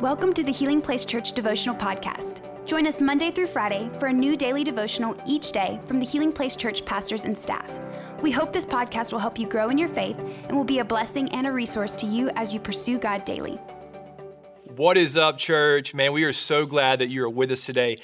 Welcome to the Healing Place Church Devotional Podcast. Join us Monday through Friday for a new daily devotional each day from the Healing Place Church pastors and staff. We hope this podcast will help you grow in your faith and will be a blessing and a resource to you as you pursue God daily. What is up, church? Man, we are so glad that you are with us today.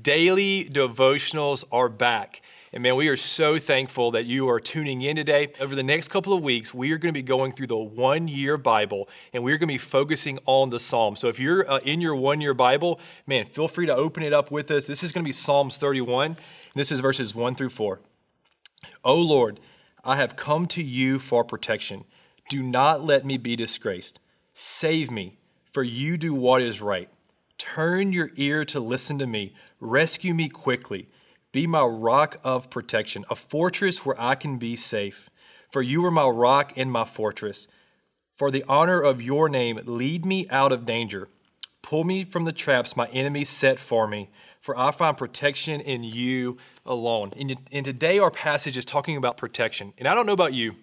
Daily devotionals are back. And man, we are so thankful that you are tuning in today. Over the next couple of weeks, we are going to be going through the one year Bible and we're going to be focusing on the Psalms. So if you're uh, in your one year Bible, man, feel free to open it up with us. This is going to be Psalms 31. And this is verses 1 through 4. O Lord, I have come to you for protection. Do not let me be disgraced. Save me, for you do what is right. Turn your ear to listen to me. Rescue me quickly. Be my rock of protection, a fortress where I can be safe. For you are my rock and my fortress. For the honor of your name, lead me out of danger. Pull me from the traps my enemies set for me, for I find protection in you alone. And, and today, our passage is talking about protection. And I don't know about you,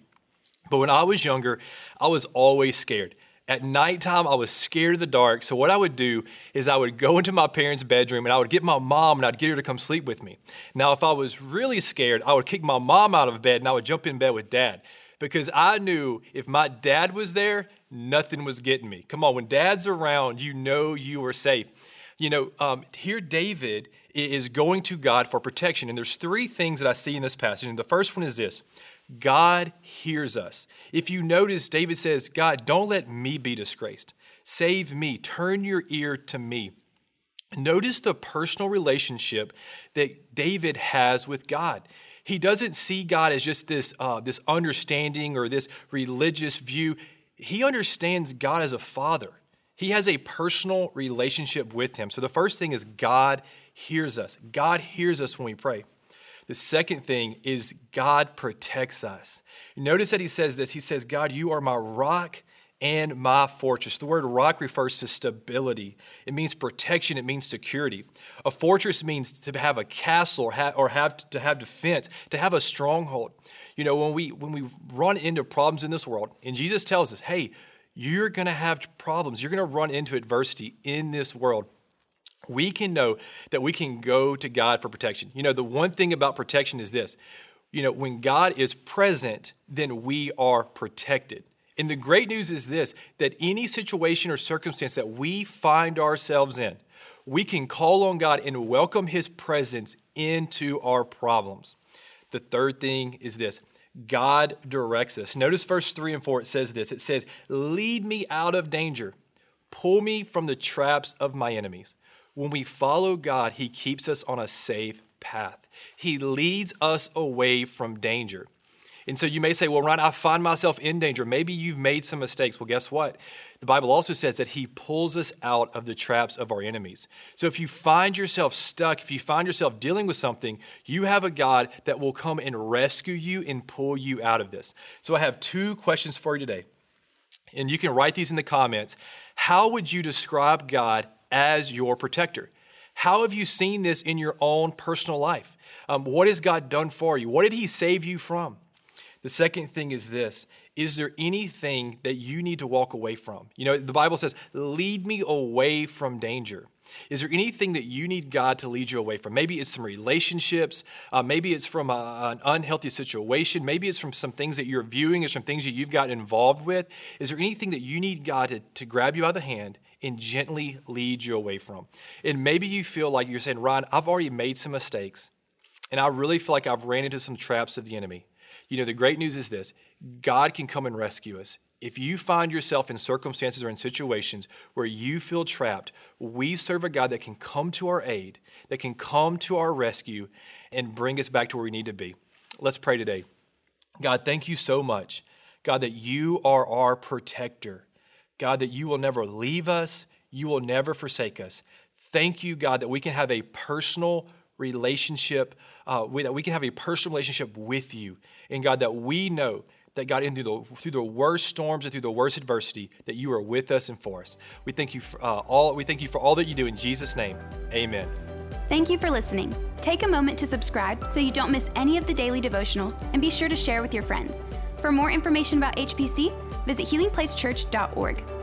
but when I was younger, I was always scared. At nighttime, I was scared of the dark. So, what I would do is I would go into my parents' bedroom and I would get my mom and I'd get her to come sleep with me. Now, if I was really scared, I would kick my mom out of bed and I would jump in bed with dad because I knew if my dad was there, nothing was getting me. Come on, when dad's around, you know you are safe. You know, um, here David is going to God for protection. And there's three things that I see in this passage. And the first one is this God hears us. If you notice, David says, God, don't let me be disgraced. Save me. Turn your ear to me. Notice the personal relationship that David has with God. He doesn't see God as just this, uh, this understanding or this religious view. He understands God as a father. He has a personal relationship with him. So the first thing is God hears us. God hears us when we pray. The second thing is God protects us. Notice that he says this. He says, God, you are my rock and my fortress. The word rock refers to stability. It means protection. It means security. A fortress means to have a castle or have, or have to have defense, to have a stronghold. You know, when we when we run into problems in this world, and Jesus tells us, hey, you're going to have problems. You're going to run into adversity in this world we can know that we can go to God for protection. You know, the one thing about protection is this you know, when God is present, then we are protected. And the great news is this that any situation or circumstance that we find ourselves in, we can call on God and welcome His presence into our problems. The third thing is this God directs us. Notice verse 3 and 4, it says this it says, Lead me out of danger, pull me from the traps of my enemies. When we follow God, He keeps us on a safe path. He leads us away from danger. And so you may say, well, Ryan, I find myself in danger. Maybe you've made some mistakes. Well, guess what? The Bible also says that He pulls us out of the traps of our enemies. So if you find yourself stuck, if you find yourself dealing with something, you have a God that will come and rescue you and pull you out of this. So I have two questions for you today. And you can write these in the comments. How would you describe God as your protector. How have you seen this in your own personal life? Um, what has God done for you? What did He save you from? The second thing is this Is there anything that you need to walk away from? You know, the Bible says, lead me away from danger. Is there anything that you need God to lead you away from? Maybe it's some relationships. Uh, maybe it's from a, an unhealthy situation. Maybe it's from some things that you're viewing or some things that you've gotten involved with. Is there anything that you need God to, to grab you by the hand and gently lead you away from. And maybe you feel like you're saying, Ron, I've already made some mistakes, and I really feel like I've ran into some traps of the enemy. You know, the great news is this God can come and rescue us. If you find yourself in circumstances or in situations where you feel trapped, we serve a God that can come to our aid, that can come to our rescue, and bring us back to where we need to be. Let's pray today. God, thank you so much. God, that you are our protector. God, that you will never leave us, you will never forsake us. Thank you, God, that we can have a personal relationship, uh, that we can have a personal relationship with you. And God, that we know that God, in through the, through the worst storms and through the worst adversity, that you are with us and for us. We thank you for uh, all. We thank you for all that you do in Jesus' name. Amen. Thank you for listening. Take a moment to subscribe so you don't miss any of the daily devotionals, and be sure to share with your friends. For more information about HPC, visit healingplacechurch.org.